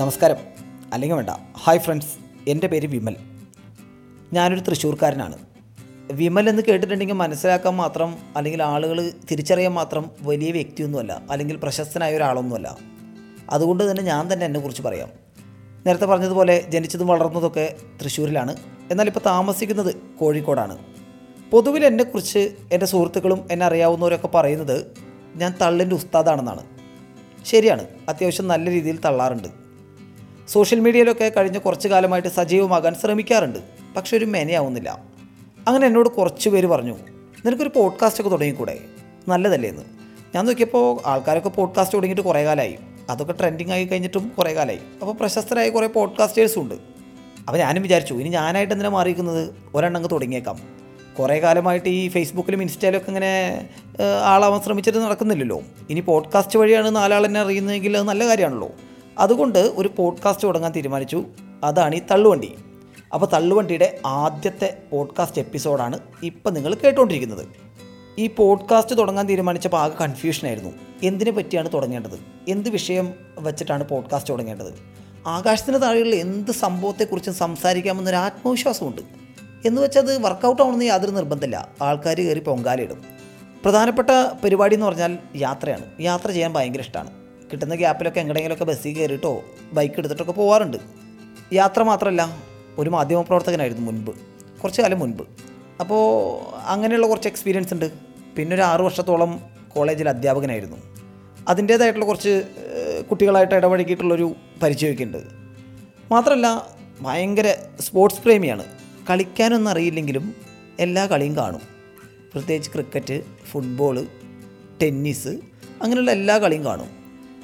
നമസ്കാരം. അല്ലെങ്കിൽ വേണ്ട. ഹായ് ഫ്രണ്ട്സ് എന്റെ പേര് വിമൽ. ഞാനൊരു തൃശ്ശൂർക്കാരനാണ്. വിമൽ എന്ന് കേട്ടിട്ടുണ്ടെങ്കിൽ മനസ്സിലാക്കാൻ മാത്രം അല്ലെങ്കിൽ ആളുകൾ തിരിച്ചറിയാൻ മാത്രം വലിയ വ്യക്തിയൊന്നുമല്ല. അല്ലെങ്കിൽ പ്രശസ്തനായ ഒരാളൊന്നുമല്ല. അതുകൊണ്ട് തന്നെ ഞാൻ തന്നെ എന്നെക്കുറിച്ച് പറയാം. നേരത്തെ പറഞ്ഞതുപോലെ ജനിച്ചതും വളർന്നതൊക്കെ തൃശ്ശൂരിലാണ്. എന്നാൽ ഇപ്പോൾ താമസിക്കുന്നത് കോഴിക്കോടാണ്. പൊതുവിൽ എന്നെക്കുറിച്ച് എന്റെ സുഹൃത്തുക്കളും എന്നെ അറിയാവുന്നവരൊക്കെ പറയുന്നത് ഞാൻ തള്ളിന്റെ ഉസ്താദാണെന്നാണ്. ശരിയാണ്. അത്യാവശ്യം നല്ല രീതിയിൽ തള്ളാറുണ്ട്. സോഷ്യൽ മീഡിയയിലൊക്കെ കഴിഞ്ഞ കുറച്ച് കാലമായിട്ട് സജീവമാകാൻ ശ്രമിക്കാറുണ്ട്. പക്ഷെ ഒരു മെനയാവുന്നില്ല. അങ്ങനെ എന്നോട് കുറച്ച് പേര് പറഞ്ഞു നിനക്കൊരു പോഡ്കാസ്റ്റ് ഒക്കെ തുടങ്ങിക്കൂടെ? നല്ലതല്ലേ എന്ന്. ഞാൻ നോക്കിയപ്പോൾ ആൾക്കാരൊക്കെ പോഡ്കാസ്റ്റ് തുടങ്ങിയിട്ട് കുറേ കാലമായി അതൊക്കെ ട്രെൻഡിങ് ആയി കഴിഞ്ഞിട്ടും കുറേ കാലമായി അപ്പോൾ പ്രശസ്തരായ കുറേ പോഡ്കാസ്റ്റേഴ്സും ഉണ്ട്. അപ്പോൾ ഞാനും വിചാരിച്ചു ഇനി ഞാനായിട്ട് എന്തിനാ മാറിയിരിക്കുന്നത്? ഒരെണ്ണങ്ങ് തുടങ്ങിയേക്കാം. കുറേ കാലമായിട്ട് ഈ ഫേസ്ബുക്കിലും ഇൻസ്റ്റയിലൊക്കെ ഇങ്ങനെ ഏഹ്, ആളാവാൻ ശ്രമിച്ചിട്ട് നടക്കുന്നില്ലല്ലോ. ഇനി പോഡ്കാസ്റ്റ് വഴിയാണ് നാലാളെന്നെ അറിയുന്നതെങ്കിൽ അത് നല്ല കാര്യമാണല്ലോ. അതുകൊണ്ട് ഒരു പോഡ്കാസ്റ്റ് തുടങ്ങാൻ തീരുമാനിച്ചു. അതാണ് ഈ തള്ളുവണ്ടി. അപ്പോൾ തള്ളുവണ്ടിയുടെ ആദ്യത്തെ പോഡ്കാസ്റ്റ് എപ്പിസോഡാണ് ഇപ്പം നിങ്ങൾ കേട്ടുകൊണ്ടിരിക്കുന്നത് ഈ പോഡ്കാസ്റ്റ് തുടങ്ങാൻ തീരുമാനിച്ചപ്പോൾ ആകെ കൺഫ്യൂഷനായിരുന്നു എന്തിനെ പറ്റിയാണ് തുടങ്ങേണ്ടത്? എന്ത് വിഷയം വെച്ചിട്ടാണ് പോഡ്കാസ്റ്റ് തുടങ്ങേണ്ടത്? ആകാശത്തിന് താഴെയുള്ള എന്ത് സംഭവത്തെക്കുറിച്ചും സംസാരിക്കാമെന്നൊരു ആത്മവിശ്വാസമുണ്ട്. എന്ന് വെച്ചാൽ അത് വർക്കൗട്ട് ആവണമെന്ന് യാതൊരു നിർബന്ധമില്ല. ആൾക്കാർ കയറി പൊങ്കാലയിടും. പ്രധാനപ്പെട്ട പരിപാടി എന്ന് പറഞ്ഞാൽ യാത്രയാണ്. യാത്ര ചെയ്യാൻ ഭയങ്കര ഇഷ്ടമാണ്. കിട്ടുന്ന ഗ്യാപ്പിലൊക്കെ എങ്ങടെയെങ്കിലുമൊക്കെ ബസ്സിൽ കയറിയിട്ടോ ബൈക്ക് എടുത്തിട്ടൊക്കെ പോകാറുണ്ട് യാത്ര മാത്രമല്ല ഒരു മാധ്യമപ്രവർത്തകനായിരുന്നു മുൻപ് കുറച്ച് കാലം മുൻപ്. അപ്പോൾ അങ്ങനെയുള്ള കുറച്ച് എക്സ്പീരിയൻസ് ഉണ്ട്. പിന്നെ ഒരു ആറു വർഷത്തോളം കോളേജിൽ അധ്യാപകനായിരുന്നു. അതിന്റേതായിട്ടുള്ള കുറച്ച് കുട്ടികളായിട്ട് ഇടപഴകിയിട്ടുള്ളൊരു പരിചയമൊക്കെ ഉണ്ട് മാത്രമല്ല ഭയങ്കര സ്പോർട്സ് പ്രേമിയാണ്. കളിക്കാനൊന്നും അറിയില്ലെങ്കിലും എല്ലാ കളിയും കാണും. പ്രത്യേകിച്ച് ക്രിക്കറ്റ് ഫുട്ബോൾ ടെന്നീസ് അങ്ങനെയുള്ള എല്ലാ കളിയും കാണും.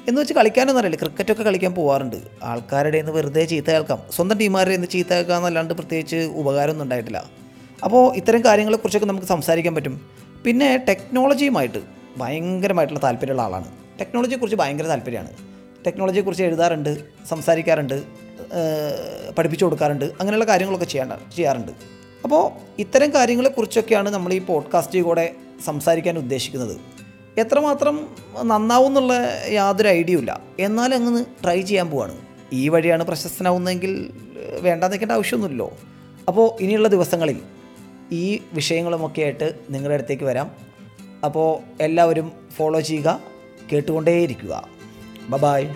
എന്ന് വെച്ച് കളിക്കാനൊന്നും അറിയില്ല. ക്രിക്കറ്റൊക്കെ കളിക്കാൻ പോകാറുണ്ട് ആൾക്കാരുടെ നിന്ന് വെറുതെ ചീത്ത കേൾക്കാം. സ്വന്തം ടീമുകാരുടെ നിന്ന് ചീത്ത കേൾക്കാം എന്നല്ലാണ്ട് പ്രത്യേകിച്ച് ഉപകാരമൊന്നും ഉണ്ടായിട്ടില്ല. അപ്പോൾ ഇത്തരം കാര്യങ്ങളെക്കുറിച്ചൊക്കെ നമുക്ക് സംസാരിക്കാൻ പറ്റും. പിന്നെ ടെക്നോളജിയുമായിട്ട് ഭയങ്കരമായിട്ടുള്ള താല്പര്യമുള്ള ആളാണ്. ടെക്നോളജിയെക്കുറിച്ച് ഭയങ്കര താല്പര്യമാണ്. ടെക്നോളജിയെക്കുറിച്ച് എഴുതാറുണ്ട് സംസാരിക്കാറുണ്ട് പഠിപ്പിച്ചു കൊടുക്കാറുണ്ട് അങ്ങനെയുള്ള കാര്യങ്ങളൊക്കെ ചെയ്യാൻ ചെയ്യാറുണ്ട്. അപ്പോൾ ഇത്തരം കാര്യങ്ങളെക്കുറിച്ചൊക്കെയാണ് നമ്മൾ ഈ പോഡ്കാസ്റ്റിൽ കൂടെ സംസാരിക്കാൻ ഉദ്ദേശിക്കുന്നത്. എത്രമാത്രം നന്നാവും എന്നുള്ള യാതൊരു ഐഡിയ ഇല്ല. എന്നാലും അങ്ങ് ട്രൈ ചെയ്യാൻ പോവാണ്. ഈ വഴിയാണ് പ്രശസ്തനാവുന്നതെങ്കിൽ വേണ്ട വേണ്ടാന്ന് വെക്കേണ്ട ആവശ്യമൊന്നുമില്ലല്ലോ. അപ്പോൾ ഇനിയുള്ള ദിവസങ്ങളിൽ ഈ വിഷയങ്ങളുമൊക്കെ ആയിട്ട് നിങ്ങളുടെ അടുത്തേക്ക് വരാം. അപ്പോൾ എല്ലാവരും ഫോളോ ചെയ്യുക കേട്ടുകൊണ്ടേയിരിക്കുക. ബ ബായ്